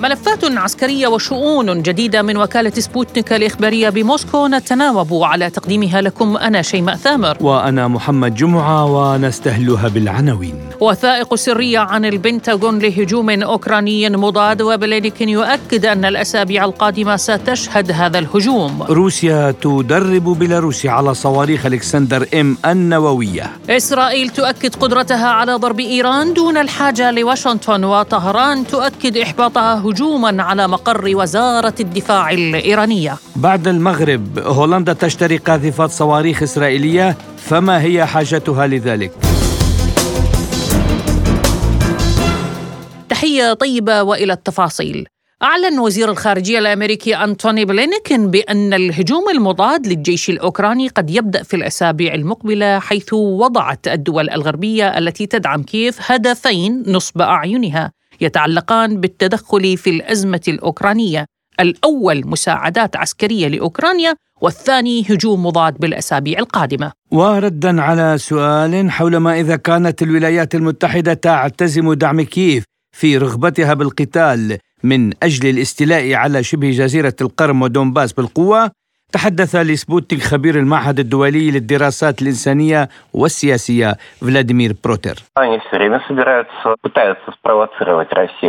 ملفات عسكرية وشؤون جديدة من وكالة سبوتنيك الإخبارية بموسكو. نتناوب على تقديمها لكم أنا شيماء ثامر. وأنا محمد جمعة ونستهلها بالعناوين. وثائق سرية عن البنتاغون لهجوم أوكراني مضاد وبلينكين يؤكد أن الأسابيع القادمة ستشهد هذا الهجوم. روسيا تدرب بيلاروسيا على صواريخ ألكسندر إم النووية. إسرائيل تؤكد قدرتها على ضرب إيران دون الحاجة لواشنطن وطهران تؤكد إحباطها هجوما على مقر وزارة الدفاع الإيرانية. بعد المغرب هولندا تشتري قاذفات صواريخ إسرائيلية فما هي حاجتها لذلك؟ تحية طيبة وإلى التفاصيل. أعلن وزير الخارجية الأمريكي أنتوني بلينكين بأن الهجوم المضاد للجيش الأوكراني قد يبدأ في الأسابيع المقبلة حيث وضعت الدول الغربية التي تدعم كيف هدفين نصب أعينها. يتعلقان بالتدخل في الأزمة الأوكرانية الأول مساعدات عسكرية لأوكرانيا والثاني هجوم مضاد بالأسابيع القادمة. وردا على سؤال حول ما إذا كانت الولايات المتحدة تعتزم دعم كييف في رغبتها بالقتال من أجل الاستيلاء على شبه جزيرة القرم ودونباس بالقوة تحدث لسبوتنيك خبير المعهد الدولي للدراسات الإنسانية والسياسية فلاديمير بروتر.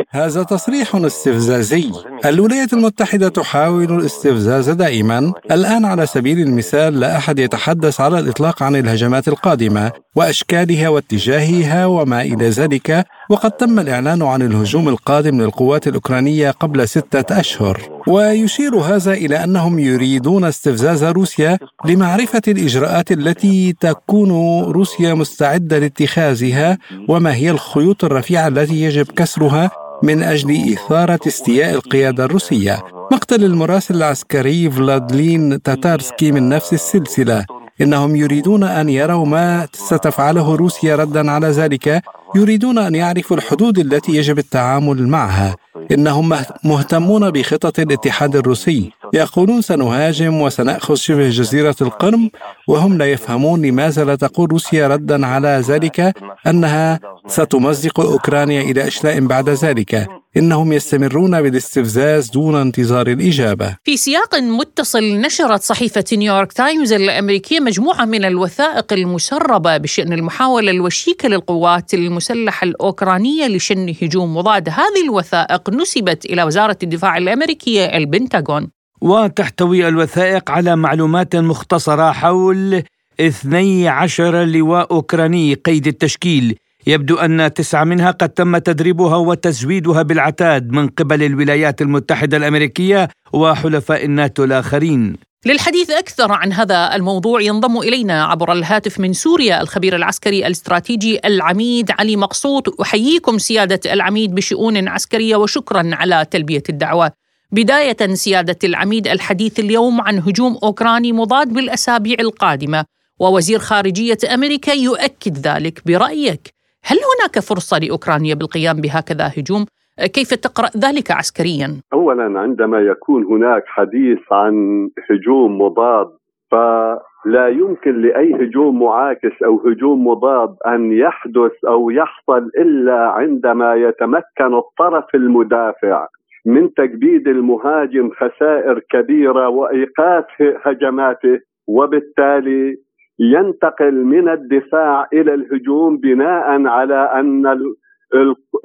هذا تصريح استفزازي. الولايات المتحدة تحاول الاستفزاز دائما. الآن على سبيل المثال لا أحد يتحدث على الإطلاق عن الهجمات القادمة وأشكالها واتجاهها وما إلى ذلك. وقد تم الإعلان عن الهجوم القادم للقوات الأوكرانية قبل ستة أشهر. ويشير هذا إلى أنهم يريدون استفزاز روسيا لمعرفة الإجراءات التي تكون روسيا مستعدة لاتخاذها وما هي الخيوط الرفيعة التي يجب كسرها من أجل إثارة استياء القيادة الروسية. مقتل المراسل العسكري فلادلين تاتارسكي من نفس السلسلة. إنهم يريدون أن يروا ما ستفعله روسيا ردا على ذلك يريدون أن يعرفوا الحدود التي يجب التعامل معها. إنهم مهتمون بخطط الاتحاد الروسي. يقولون سنهاجم وسنأخذ شبه جزيرة القرم وهم لا يفهمون لماذا لا تقول روسيا ردا على ذلك أنها ستمزق أوكرانيا إلى أشلاء بعد ذلك. إنهم يستمرون بالاستفزاز دون انتظار الإجابة. في سياق متصل نشرت صحيفة نيويورك تايمز الأمريكية مجموعة من الوثائق المسربة بشأن المحاولة الوشيكة للقوات المسلحة الأوكرانية لشن هجوم. مضاد هذه الوثائق نسبت إلى وزارة الدفاع الأمريكية البنتاغون. وتحتوي الوثائق على معلومات مختصرة حول 12 لواء أوكراني قيد التشكيل. يبدو أن تسعة منها قد تم تدريبها وتزويدها بالعتاد من قبل الولايات المتحدة الأمريكية وحلفاء الناتو الآخرين. للحديث أكثر عن هذا الموضوع ينضم إلينا عبر الهاتف من سوريا الخبير العسكري الاستراتيجي العميد علي مقصود. أحييكم سيادة العميد بشؤون عسكرية وشكرا على تلبية الدعوة. بداية سيادة العميد الحديث اليوم عن هجوم أوكراني مضاد بالأسابيع القادمة. ووزير خارجية أمريكا يؤكد ذلك برأيك. هل هناك فرصة لأوكرانيا بالقيام بهكذا هجوم؟ كيف تقرأ ذلك عسكريا؟ أولا عندما يكون هناك حديث عن هجوم مضاد فلا يمكن لأي هجوم معاكس أو هجوم مضاد أن يحدث أو يحصل إلا عندما يتمكن الطرف المدافع من تكبيد المهاجم خسائر كبيرة وإيقاف هجماته وبالتالي ينتقل من الدفاع إلى الهجوم بناء على أن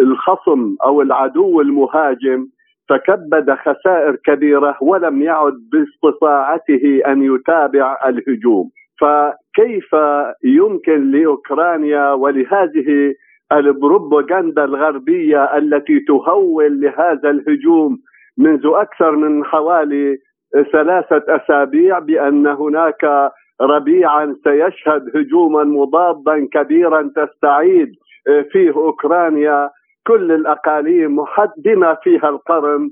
الخصم أو العدو المهاجم تكبد خسائر كبيرة ولم يعد باستطاعته أن يتابع الهجوم. فكيف يمكن لأوكرانيا ولهذه البروباغندا الغربية التي تهول لهذا الهجوم منذ أكثر من حوالي ثلاثة أسابيع بأن هناك ربيعا سيشهد هجوما مضادا كبيرا تستعيد فيه أوكرانيا كل الأقاليم بما فيها القرم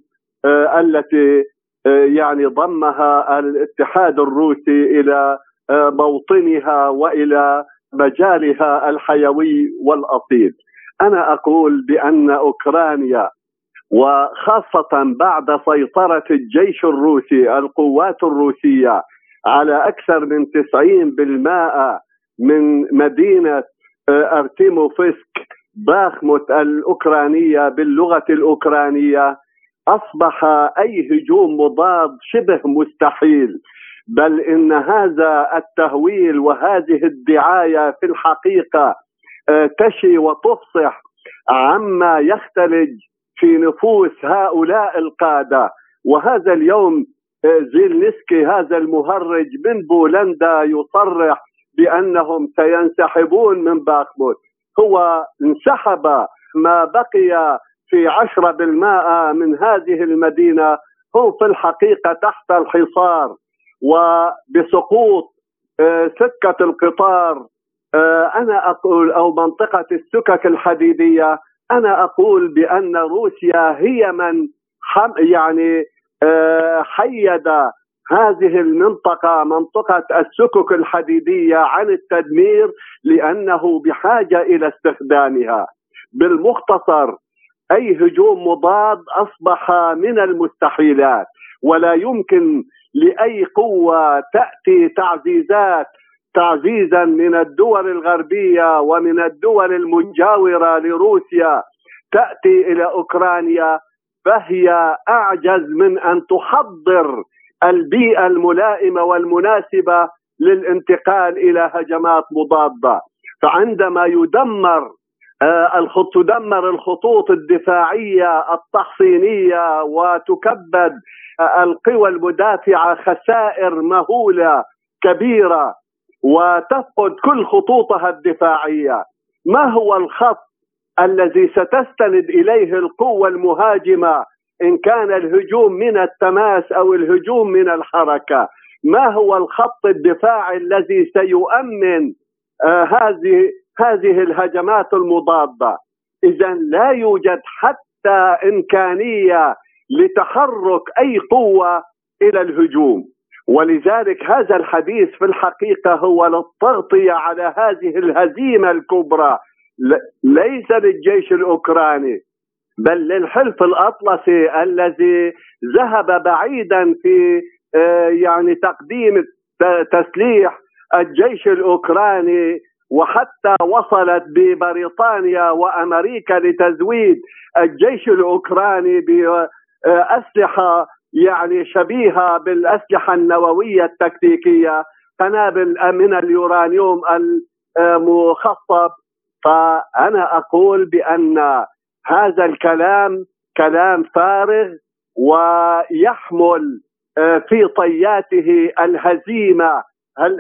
التي يعني ضمها الاتحاد الروسي إلى موطنها وإلى مجالها الحيوي والأصيل. أنا أقول بأن أوكرانيا وخاصة بعد سيطرة الجيش الروسي القوات الروسية على أكثر من 90% من مدينة آه، أرتيموفسك باخموت الأوكرانية باللغة الأوكرانية. أصبح أي هجوم مضاد شبه مستحيل بل إن هذا التهويل وهذه الدعاية في الحقيقة آه، تشي وتفصح عما يختلج في نفوس هؤلاء القادة. وهذا اليوم زيلنسكي هذا المهرج من بولندا يصرح بأنهم سينسحبون من باخموت. هو انسحب ما بقي في عشرة بالمائة من هذه المدينة هم في الحقيقة تحت الحصار. وبسقوط آه، سكة القطار آه، أنا أقول أو منطقة السكك الحديدية أنا أقول بأن روسيا هي من يعني حيد هذه المنطقة منطقة السكك الحديدية عن التدمير لأنه بحاجة إلى استخدامها. بالمختصر أي هجوم مضاد أصبح من المستحيلات ولا يمكن لأي قوة تأتي تعزيزات تعزيزا من الدول الغربية ومن الدول المجاورة لروسيا تأتي إلى أوكرانيا فهي أعجز من أن تحضر البيئة الملائمة والمناسبة للانتقال إلى هجمات مضادة. فعندما يدمر آه، تدمر الخطوط الدفاعية التحصينية وتكبد آه، القوى المدافعة خسائر مهولة كبيرة وتفقد كل خطوطها الدفاعية. ما هو الخط الذي ستستند إليه القوة المهاجمة إن كان الهجوم من التماس أو الهجوم من الحركة. ما هو الخط الدفاعي الذي سيؤمن آه هذه هذه الهجمات المضادة؟ إذا لا يوجد حتى إمكانية لتحرك أي قوة إلى الهجوم. ولذلك هذا الحديث في الحقيقة هو للتغطية على هذه الهزيمة الكبرى. ليس للجيش الأوكراني بل للحلف الأطلسي الذي ذهب بعيدا في آه، يعني تقديم تسليح الجيش الأوكراني وحتى وصلت ببريطانيا وأمريكا لتزويد الجيش الأوكراني باسلحه يعني شبيهة بالأسلحة النووية التكتيكية قنابل من اليورانيوم المخصب فأنا أقول بأن هذا الكلام كلام فارغ ويحمل آه، في طياته الهزيمة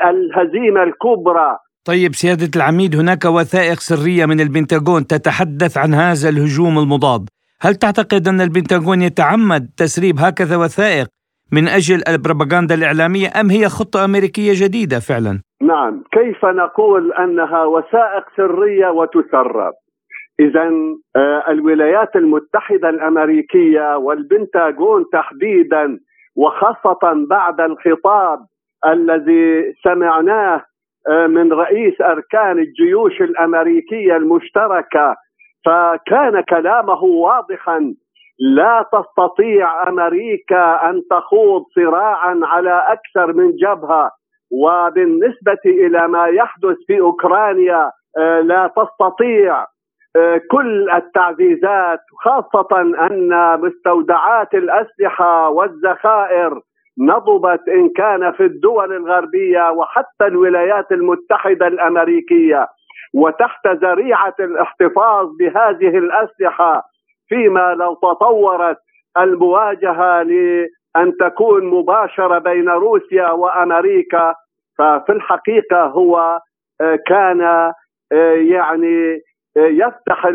الهزيمة الكبرى طيب سيادة العميد هناك وثائق سرية من البنتاغون تتحدث عن هذا الهجوم المضاد هل تعتقد أن البنتاغون يتعمد تسريب هكذا وثائق من أجل البروباغندا الإعلامية أم هي خطة أمريكية جديدة فعلا؟ نعم. كيف نقول أنها وثائق سرية وتسرب؟ إذا آه، الولايات المتحدة الأمريكية والبنتاغون تحديدا وخاصة بعد الخطاب الذي سمعناه آه، من رئيس أركان الجيوش الأمريكية المشتركة فكان كلامه واضحا لا تستطيع أمريكا أن تخوض صراعا على أكثر من جبهة. وبالنسبة إلى ما يحدث في أوكرانيا آه، لا تستطيع آه، كل التعزيزات خاصة أن مستودعات الأسلحة والذخائر نضبت إن كان في الدول الغربية وحتى الولايات المتحدة الأمريكية. وتحت ذريعة الاحتفاظ بهذه الأسلحة فيما لو تطورت المواجهة لأن تكون مباشرة بين روسيا وأمريكا ففي الحقيقة هو آه، كان آه، يعني يفتح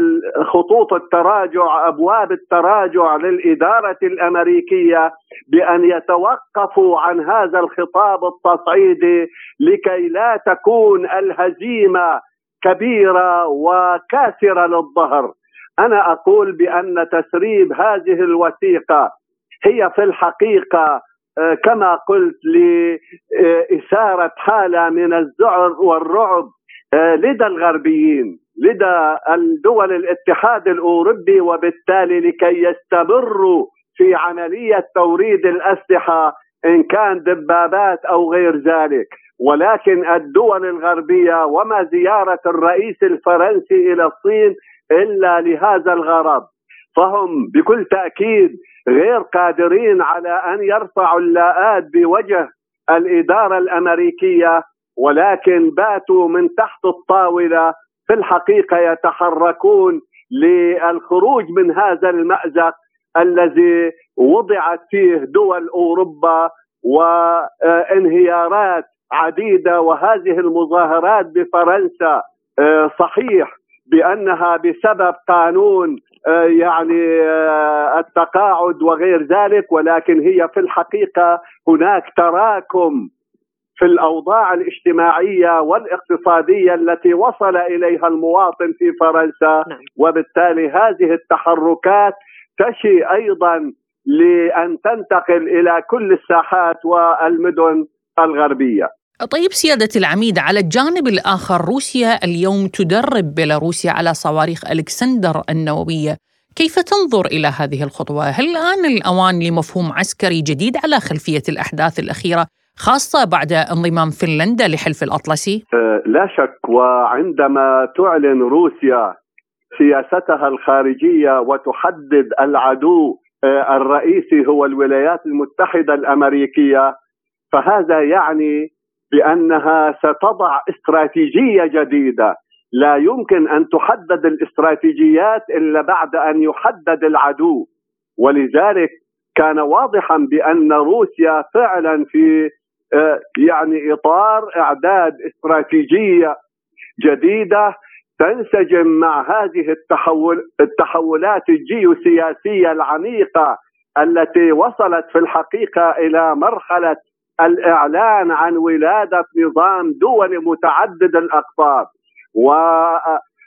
خطوط التراجع أبواب التراجع للإدارة الأمريكية بأن يتوقفوا عن هذا الخطاب التصعيدي لكي لا تكون الهزيمة كبيرة وكاسرة للظهر. أنا أقول بأن تسريب هذه الوثيقة هي في الحقيقة آه، كما قلت لاثاره حالة من الذعر والرعب آه، لدى الغربيين لدى الدول الاتحاد الأوروبي وبالتالي لكي يستمروا في عملية توريد الأسلحة إن كان دبابات أو غير ذلك. ولكن الدول الغربية وما زيارة الرئيس الفرنسي إلى الصين إلا لهذا الغرض. فهم بكل تأكيد غير قادرين على أن يرفعوا اللاءات بوجه الإدارة الأمريكية ولكن باتوا من تحت الطاولة في الحقيقة يتحركون للخروج من هذا المأزق الذي وضعت فيه دول أوروبا وانهيارات عديدة وهذه المظاهرات بفرنسا آه، صحيح بأنها بسبب قانون يعني آه، التقاعد وغير ذلك ولكن هي في الحقيقة هناك تراكم في الأوضاع الاجتماعية والاقتصادية التي وصل إليها المواطن في فرنسا نعم. وبالتالي هذه التحركات تشي أيضا لأن تنتقل إلى كل الساحات والمدن الغربية. طيب سيادة العميد على الجانب الآخر روسيا اليوم تدرب بيلاروسيا على صواريخ ألكسندر النووية كيف تنظر إلى هذه الخطوة؟ هل الآن الأوان لمفهوم عسكري جديد على خلفية الأحداث الأخيرة خاصة بعد انضمام فنلندا لحلف الأطلسي؟ أه لا شك وعندما تعلن روسيا سياستها الخارجية وتحدد العدو أه الرئيسي هو الولايات المتحدة الأمريكية فهذا يعني بأنها ستضع استراتيجية جديدة. لا يمكن أن تحدد الاستراتيجيات إلا بعد أن يحدد العدو. ولذلك كان واضحا بأن روسيا فعلا في آه، يعني إطار إعداد استراتيجية جديدة تنسجم مع هذه التحول التحولات الجيوسياسية العميقة التي وصلت في الحقيقة إلى مرحلة الإعلان عن ولادة نظام دولي متعدد الأقطاب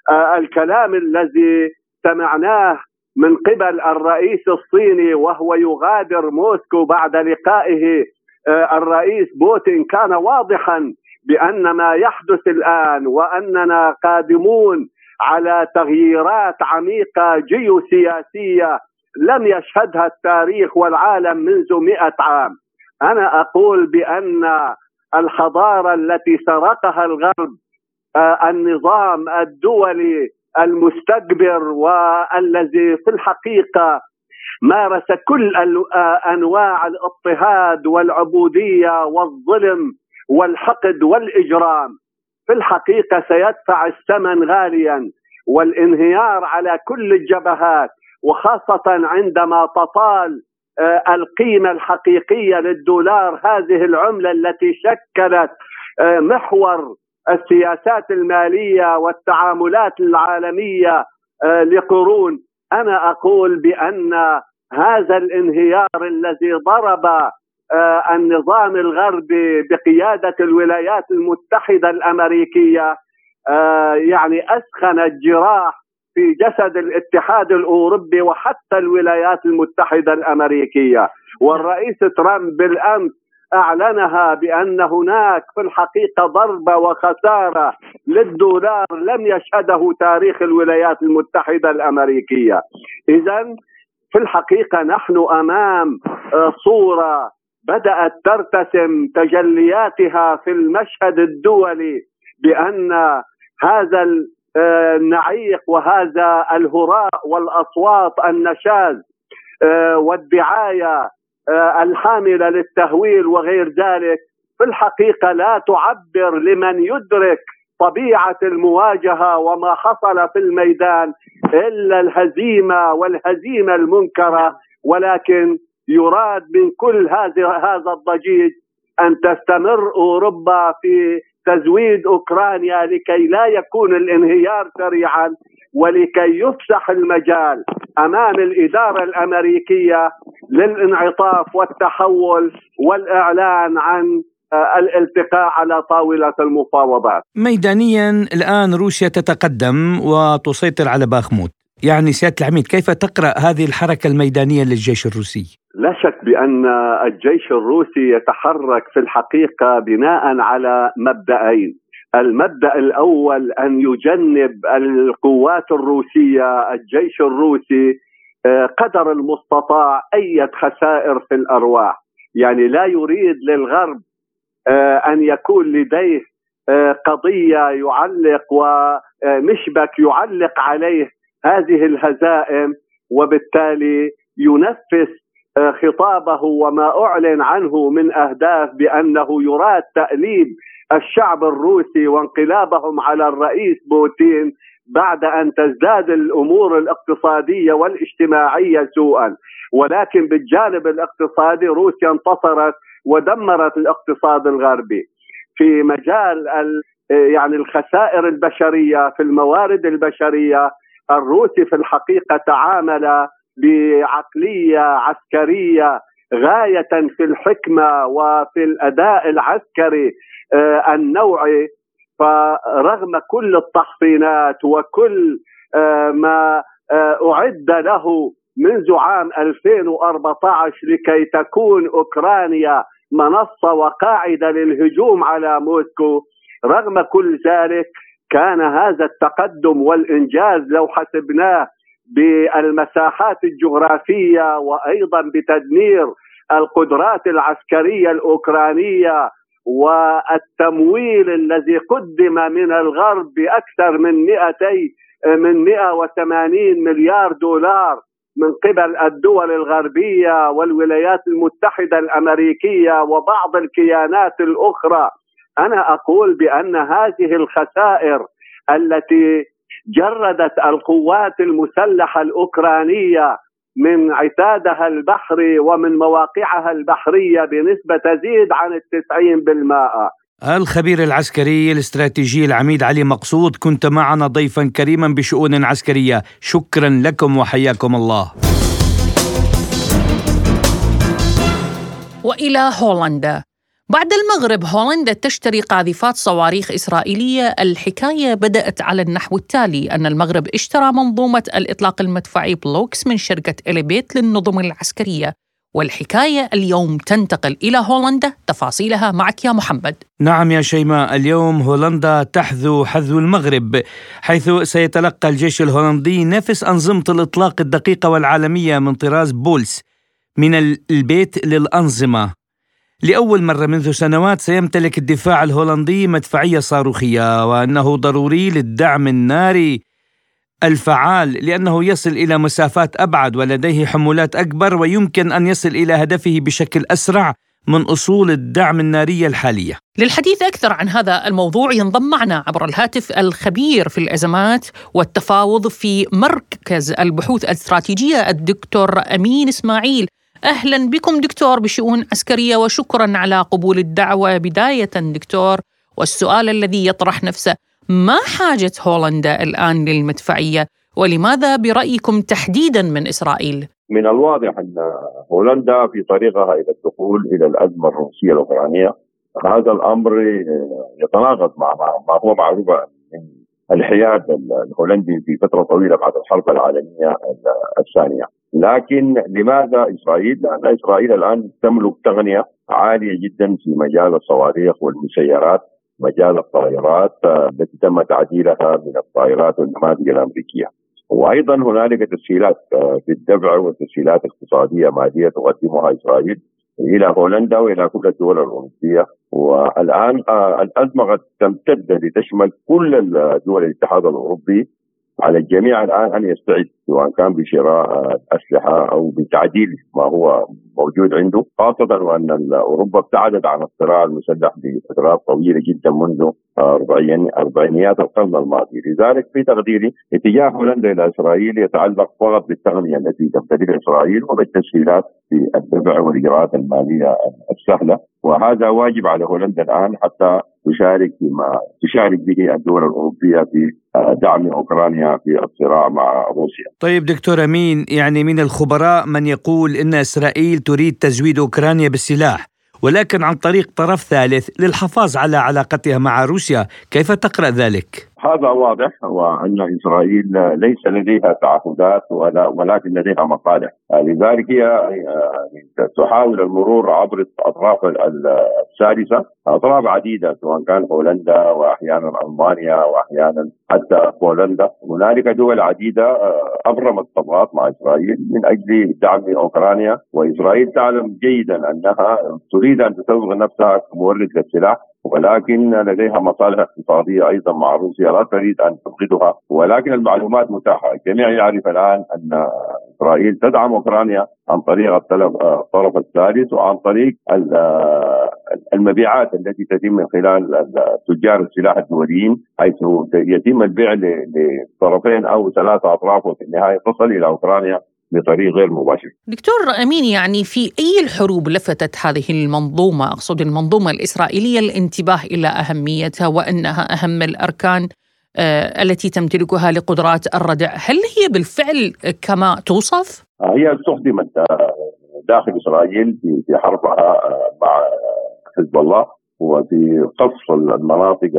والكلام الذي سمعناه من قبل الرئيس الصيني وهو يغادر موسكو بعد لقائه آه، الرئيس بوتين كان واضحا بأن ما يحدث الآن وأننا قادمون على تغييرات عميقة جيوسياسية لم يشهدها التاريخ والعالم منذ مئة عام. أنا أقول بأن الحضارة التي سرقها الغرب آه، النظام الدولي المستكبر والذي في الحقيقة مارس كل آه، أنواع الاضطهاد والعبودية والظلم والحقد والإجرام. في الحقيقة سيدفع الثمن غاليا والانهيار على كل الجبهات وخاصة عندما تطال آه، القيمة الحقيقية للدولار هذه العملة التي شكلت آه، محور السياسات المالية والتعاملات العالمية آه، لقرون. أنا أقول بأن هذا الانهيار الذي ضرب النظام الغربي بقيادة الولايات المتحدة الأمريكية يعني أسخن الجراح في جسد الاتحاد الأوروبي وحتى الولايات المتحدة الأمريكية. والرئيس ترامب بالأمس أعلنها بأن هناك في الحقيقة ضربة وخسارة للدولار لم يشهده تاريخ الولايات المتحدة الأمريكية. اذا في الحقيقة نحن أمام آه، صورة بدأت ترتسم تجلياتها في المشهد الدولي بأن هذا النعيق وهذا الهراء والأصوات النشاز آه، والدعاية آه، الحاملة للتهويل وغير ذلك في الحقيقة لا تعبر لمن يدرك طبيعة المواجهة وما حصل في الميدان إلا الهزيمة والهزيمة المنكرة ولكن يراد من كل هذا هذا الضجيج أن تستمر أوروبا في تزويد أوكرانيا لكي لا يكون الانهيار سريعا ولكي يفسح المجال امام الإدارة الأمريكية للانعطاف والتحول والإعلان عن آه، الالتقاء على طاولة المفاوضات. ميدانيا الآن روسيا تتقدم وتسيطر على باخموت، يعني سيادة العميد كيف تقرأ هذه الحركة الميدانية للجيش الروسي؟ لا شك بأن الجيش الروسي يتحرك في الحقيقة بناء على مبدأين. المبدأ الأول أن يجنب القوات الروسية الجيش الروسي آه، قدر المستطاع اي خسائر في الأرواح. يعني لا يريد للغرب آه، أن يكون لديه آه، قضية يعلق ومشبك يعلق عليه هذه الهزائم وبالتالي ينفس خطابه وما أعلن عنه من أهداف بأنه يراد تاليب الشعب الروسي وانقلابهم على الرئيس بوتين بعد أن تزداد الأمور الاقتصادية والاجتماعية سوءا. ولكن بالجانب الاقتصادي روسيا انتصرت ودمرت الاقتصاد الغربي. في مجال يعني الخسائر البشرية في الموارد البشرية الروسي في الحقيقة تعامل بعقلية عسكرية غاية في الحكمة وفي الأداء العسكري آه، النوعي فرغم كل التحصينات وكل آه، ما آه، أعد له منذ عام 2014 لكي تكون أوكرانيا منصة وقاعدة للهجوم على موسكو رغم كل ذلك كان هذا التقدم والإنجاز لو حسبناه بالمساحات الجغرافية وأيضا بتدمير القدرات العسكرية الأوكرانية والتمويل الذي قدم من الغرب بأكثر من 200 من 180 مليار دولار من قبل الدول الغربية والولايات المتحدة الأمريكية وبعض الكيانات الأخرى. أنا أقول بأن هذه الخسائر التي جردت القوات المسلحة الأوكرانية من عتادها البحري ومن مواقعها البحرية بنسبة تزيد عن التسعين بالمائة. الخبير العسكري الاستراتيجي العميد علي مقصود كنت معنا ضيفا كريما بشؤون عسكرية. شكرا لكم وحياكم الله. وإلى هولندا. بعد المغرب هولندا تشتري قاذفات صواريخ إسرائيلية. الحكاية بدأت على النحو التالي أن المغرب اشترى منظومة الإطلاق المدفعي بلوكس من شركة إليبيت للنظم العسكرية. والحكاية اليوم تنتقل إلى هولندا. تفاصيلها معك يا محمد. نعم يا شيماء اليوم هولندا تحذو حذو المغرب حيث سيتلقى الجيش الهولندي نفس أنظمة الإطلاق الدقيقة والعالمية من طراز بولس من البيت للأنظمة. لأول مرة منذ سنوات سيمتلك الدفاع الهولندي مدفعية صاروخية وأنه ضروري للدعم الناري الفعال لأنه يصل إلى مسافات أبعد ولديه حمولات أكبر ويمكن أن يصل إلى هدفه بشكل أسرع من أصول الدعم النارية الحالية. للحديث أكثر عن هذا الموضوع ينضم معنا عبر الهاتف الخبير في الأزمات والتفاوض في مركز البحوث الاستراتيجية الدكتور أمين إسماعيل. أهلا بكم دكتور بشؤون عسكرية وشكرا على قبول الدعوة. بداية دكتور والسؤال الذي يطرح نفسه ما حاجة هولندا الآن للمدفعية؟ ولماذا برأيكم تحديدا من إسرائيل؟ من الواضح أن هولندا في طريقها إلى الدخول إلى الأزمة الروسية الأوكرانية هذا الأمر يتناقض مع ما هو معروف من الحياد الهولندي في فترة طويلة بعد الحرب العالمية الثانية. لكن لماذا إسرائيل؟ لأن إسرائيل الآن تملك تقنية عالية جدا في مجال الصواريخ والمسيرات مجال الطائرات آه، التي تم تعديلها من الطائرات والنماذج الأمريكية. وأيضا هنالك تسهيلات آه، في الدفع وتسهيلات اقتصادية ماليه تقدمها إسرائيل إلى هولندا وإلى كل الدول الأوروبية والآن آه، الأزمة قد تمتد لتشمل كل دول الاتحاد الأوروبي على الجميع الآن أن يستعد سواء كان بشراء أسلحة أو بتعديل ما هو موجود عنده خاصة وأن أوروبا ابتعدت عن الصراع المسلح لفترات طويلة جدا منذ اربعينيات القرن الماضي، لذلك في تقديري اتجاه هولندا إلى إسرائيل يتعلق فقط بالتقنيه التي تمتلكها إسرائيل وبالتسهيلات في الدفع والاجراءات المالية السهلة، وهذا واجب على هولندا الآن حتى تشارك بما تشارك به الدول الأوروبية في دعم أوكرانيا في الصراع مع روسيا. طيب دكتور أمين يعني من الخبراء من يقول إن إسرائيل تريد تزويد أوكرانيا بالسلاح ولكن عن طريق طرف ثالث للحفاظ على علاقتها مع روسيا، كيف تقرأ ذلك؟ هذا واضح وأن إسرائيل ليس لديها تعهدات ولا ولكن لديها مصالح. لذلك هي يعني تحاول المرور عبر الأطراف الثالثه أطراف عديدة سواء كان هولندا وأحيانا ألمانيا وأحيانا حتى بولندا. هنالك دول عديدة ابرمت صفقات مع إسرائيل من أجل دعم أوكرانيا. وإسرائيل تعلم جيدا أنها تريد أن تسوق نفسها كمورد للسلاح. ولكن لديها مصالح اقتصادية أيضا مع روسيا لا تريد أن تفقدها. ولكن المعلومات متاحة، الجميع يعرف الآن أن إسرائيل تدعم أوكرانيا عن طريق الطرف الثالث وعن طريق المبيعات التي تتم من خلال تجار السلاح الدوليين حيث يتم البيع لطرفين أو ثلاثة أطراف وفي النهاية تصل إلى أوكرانيا. بطريق غير مباشر. دكتور أمين يعني في أي الحروب لفتت هذه المنظومة أقصد المنظومة الإسرائيلية الانتباه إلى أهميتها وأنها أهم الأركان آه التي تمتلكها لقدرات الردع، هل هي بالفعل كما توصف؟ هي استخدمت آه، داخل إسرائيل في حربها آه، مع حزب الله وفي قصف المناطق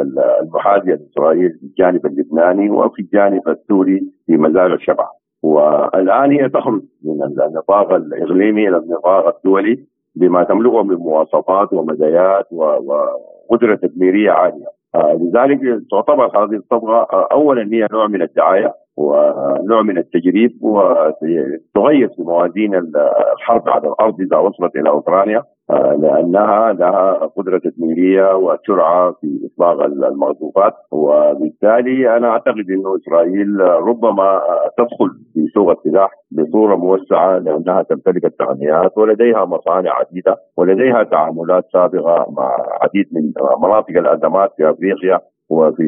المحاذية لإسرائيل في الجانب اللبناني وفي الجانب السوري في مزارع الشبع. والآن هي تخرج من النطاق الإقليمي إلى النطاق الدولي بما تملكه من مواصفات ومزايات وقدرة تدميرية عالية. آه، لذلك تعتبر هذه الصبغه آه، اولا هي نوع من الدعاية ونوع من التجريب وتغير في موازين الحرب على الأرض إذا وصلت إلى أوكرانيا. لأنها لها قدرة تدميرية وسرعة في اطلاق المغزوفات وبالتالي أنا أعتقد إنه إسرائيل ربما تدخل في سوق السلاح بصورة موسعة لأنها تمتلك التقنيات ولديها مصانع عديدة ولديها تعاملات سابقة مع عديد من مناطق الأزمات في أفريقيا وفي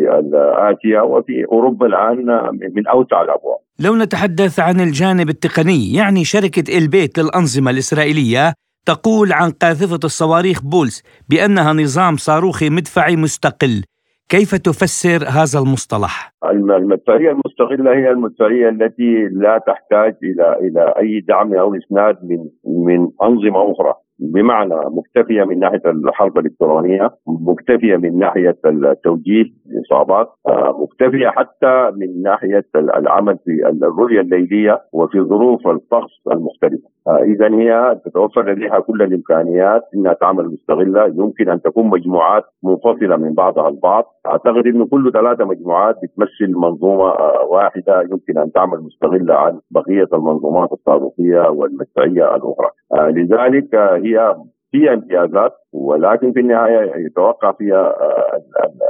اسيا وفي أوروبا الآن من أوسع الأبواب. لو نتحدث عن الجانب التقني يعني شركة إلبيت للأنظمة الإسرائيلية تقول عن قاذفة الصواريخ بولس بأنها نظام صاروخي مدفعي مستقل كيف تفسر هذا المصطلح؟ المدفعية المستقلة هي المدفعية التي لا تحتاج إلى إلى أي دعم أو إسناد من من أنظمة أخرى بمعنى مكتفية من ناحية الحرب الإلكترونية، مكتفية من ناحية التوجيه الاصابات، آه، مكتفية حتى من ناحية العمل في الرؤية الليلية وفي ظروف الطقس المختلفة. آه، اذا هي تتوفر لديها كل الإمكانيات إنها تعمل مستغلة، يمكن أن تكون مجموعات منفصلة من بعضها البعض، أعتقد انه كل ثلاثة مجموعات بتمثل منظومه آه، واحدة يمكن أن تعمل مستغلة عن بقية المنظومات الصاروخيه والمدفعية الأخرى. لذلك هي فيها امتيازات ولكن في النهاية يتوقع فيها آه،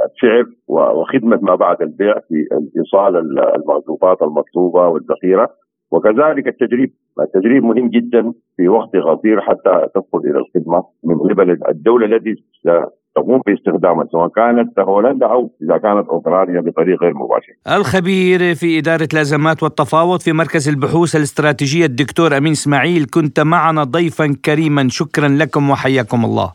السعر وخدمة ما بعد البيع في ايصال المعطوفات المطلوبة والذخيرة. وكذلك التدريب التدريب مهم جدا في وقت قصير حتى تدخل إلى الخدمة من قبل الدولة التي تقوم باستخدامها سواء كانت هولندا أو إذا كانت اوكرانيا بطريقه غير مباشره. الخبير في إدارة الأزمات والتفاوض في مركز البحوث الاستراتيجية الدكتور أمين إسماعيل كنت معنا ضيفا كريما شكرا لكم وحياكم الله.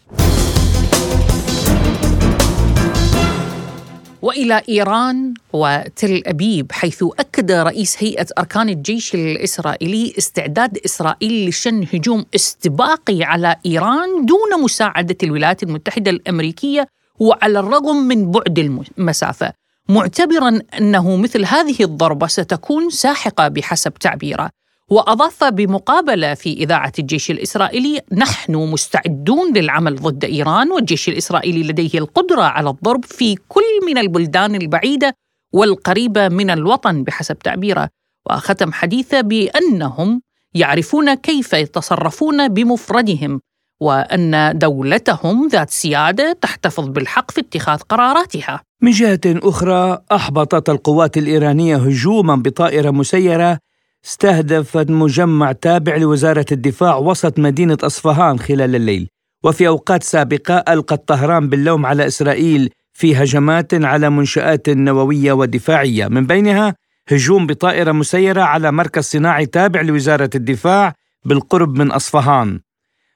وإلى إيران وتل أبيب حيث أكد رئيس هيئة أركان الجيش الإسرائيلي استعداد إسرائيل لشن هجوم استباقي على إيران دون مساعدة الولايات المتحدة الأمريكية وعلى الرغم من بعد المسافة. معتبرا أنه مثل هذه الضربة ستكون ساحقة بحسب تعبيره. واضاف بمقابلة في إذاعة الجيش الإسرائيلي نحن مستعدون للعمل ضد إيران والجيش الإسرائيلي لديه القدرة على الضرب في كل من البلدان البعيدة والقريبة من الوطن بحسب تعبيره وختم حديثه بأنهم يعرفون كيف يتصرفون بمفردهم وأن دولتهم ذات سيادة تحتفظ بالحق في اتخاذ قراراتها. من جهة أخرى أحبطت القوات الإيرانية هجوما بطائرة مسيرة استهدفت مجمع تابع لوزارة الدفاع وسط مدينة أصفهان خلال الليل. وفي أوقات سابقة ألقت طهران باللوم على إسرائيل في هجمات على منشآت نووية ودفاعية. من بينها هجوم بطائرة مسيرة على مركز صناعي تابع لوزارة الدفاع بالقرب من أصفهان.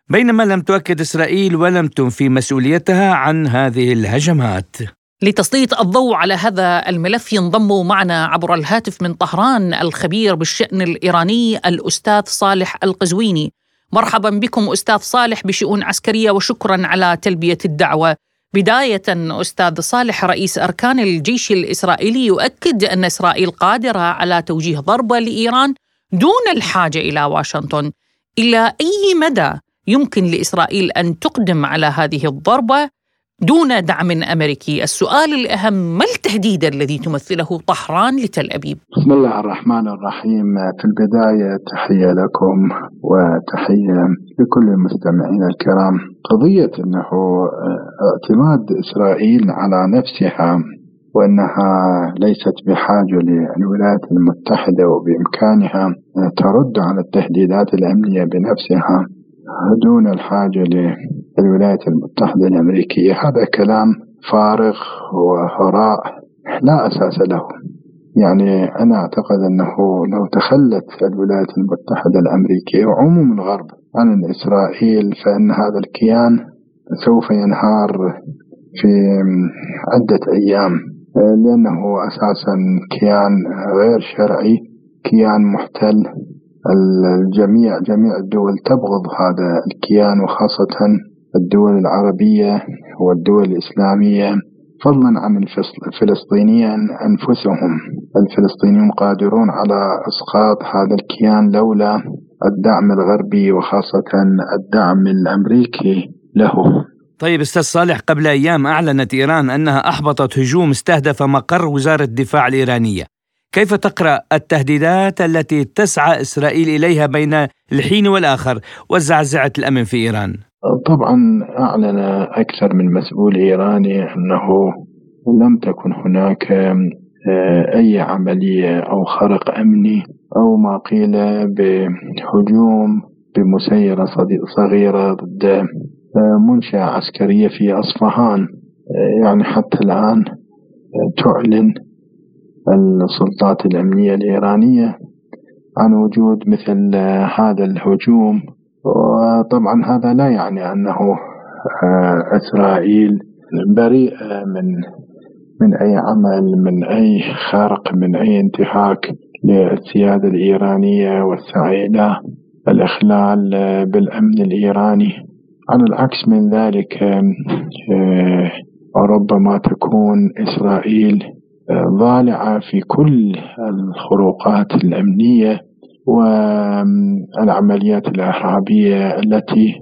بينما لم تؤكد إسرائيل ولم تنفي مسؤوليتها عن هذه الهجمات. لتسليط الضوء على هذا الملف ينضم معنا عبر الهاتف من طهران الخبير بالشأن الإيراني الأستاذ صالح القزويني. مرحبا بكم أستاذ صالح بشؤون عسكرية وشكرا على تلبية الدعوة. بداية أستاذ صالح رئيس أركان الجيش الإسرائيلي يؤكد أن إسرائيل قادرة على توجيه ضربة لإيران دون الحاجة إلى واشنطن. إلى أي مدى يمكن لإسرائيل أن تقدم على هذه الضربة؟ دون دعم أمريكي، السؤال الأهم ما التهديد الذي تمثله طهران لتل أبيب؟ بسم الله الرحمن الرحيم، في البداية تحية لكم وتحية لكل المستمعين الكرام. قضية إنه اعتماد إسرائيل على نفسها وإنها ليست بحاجة للولايات المتحدة وبإمكانها ترد على التهديدات الأمنية بنفسها دون الحاجة للولايات المتحدة الأمريكية. هذا كلام فارغ وهراء لا أساس له. يعني أنا أعتقد أنه لو تخلت الولايات المتحدة الأمريكية وعموم الغرب عن إسرائيل فإن هذا الكيان سوف ينهار في عدة أيام. لأنه أساسا كيان غير شرعي كيان محتل الجميع جميع الدول تبغض هذا الكيان وخاصة الدول العربية والدول الإسلامية فضلا عن الفلسطينيين أنفسهم. الفلسطينيون قادرون على إسقاط هذا الكيان لولا الدعم الغربي وخاصة الدعم الأمريكي له. طيب أستاذ صالح قبل أيام أعلنت إيران أنها أحبطت هجوم استهدف مقر وزارة الدفاع الإيرانية. كيف تقرأ التهديدات التي تسعى إسرائيل إليها بين الحين والآخر وزعزعة الأمن في إيران؟ طبعا أعلن أكثر من مسؤول إيراني أنه لم تكن هناك آه، أي عملية أو خرق أمني أو ما قيل بهجوم بمسيرة صغيرة ضد آه، منشأة عسكرية في أصفهان آه، يعني حتى الآن تعلن السلطات الأمنية الإيرانية عن وجود مثل هذا الهجوم. وطبعا هذا لا يعني أنه آه، إسرائيل بريئة من من أي عمل من أي خرق من أي انتهاك للسيادة الإيرانية والسعي إلى الإخلال بالأمن الإيراني. على العكس من ذلك آه، ربما تكون إسرائيل ضالعة في كل الخروقات الأمنية والعمليات الإرهابية التي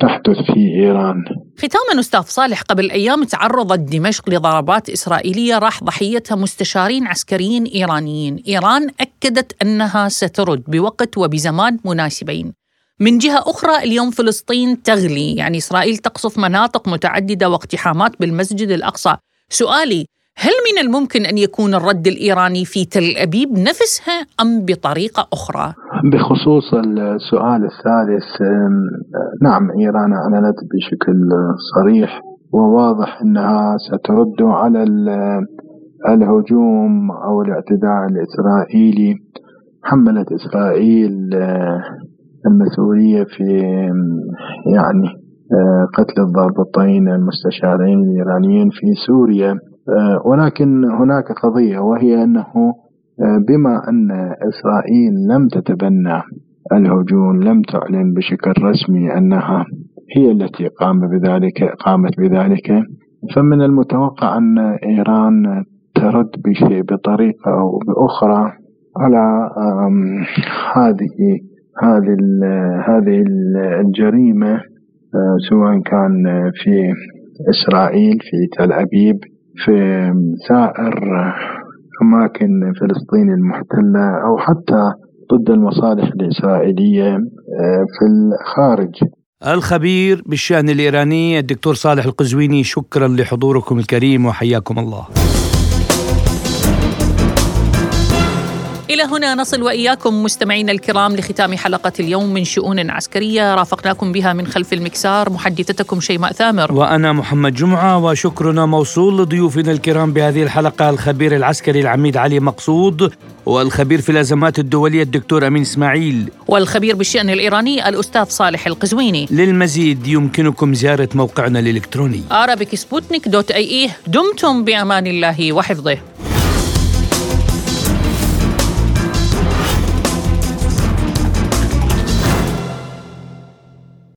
تحدث في إيران. ختاما أستاذ صالح قبل أيام تعرضت دمشق لضربات إسرائيلية راح ضحيتها مستشارين عسكريين إيرانيين. إيران أكدت أنها سترد بوقت وبزمان مناسبين. من جهة أخرى اليوم فلسطين تغلي يعني إسرائيل تقصف مناطق متعددة واقتحامات بالمسجد الأقصى. سؤالي هل من الممكن أن يكون الرد الإيراني في تل أبيب نفسها أم بطريقة أخرى؟ بخصوص السؤال الثالث نعم إيران أعلنت بشكل صريح وواضح أنها سترد على الهجوم أو الاعتداء الإسرائيلي حملت إسرائيل المسؤولية في يعني قتل الضابطين المستشارين الإيرانيين في سوريا ولكن هناك قضية وهي أنه آه، بما أن إسرائيل لم تتبنى الهجوم لم تعلن بشكل رسمي أنها هي التي قام بذلك قامت بذلك فمن المتوقع أن إيران ترد بشيء بطريقة أو بأخرى على هذه هذه هذه الجريمة آه، سواء كان في إسرائيل في تل أبيب في سائر أماكن فلسطين المحتلة أو حتى ضد المصالح الإسرائيلية آه، في الخارج. الخبير بالشأن الإيراني الدكتور صالح القزويني شكرا لحضوركم الكريم وحياكم الله. إلى هنا نصل وإياكم مستمعينا الكرام لختام حلقة اليوم من شؤون عسكرية. رافقناكم بها من خلف المكسار محدثتكم شيماء ثامر. وأنا محمد جمعة وشكرنا موصول لضيوفنا الكرام بهذه الحلقة الخبير العسكري العميد علي مقصود والخبير في الأزمات الدولية الدكتور أمين إسماعيل. والخبير بالشأن الإيراني الأستاذ صالح القزويني. للمزيد يمكنكم زيارة موقعنا الإلكتروني. arabicsputnik.ae دمتم بأمان الله وحفظه.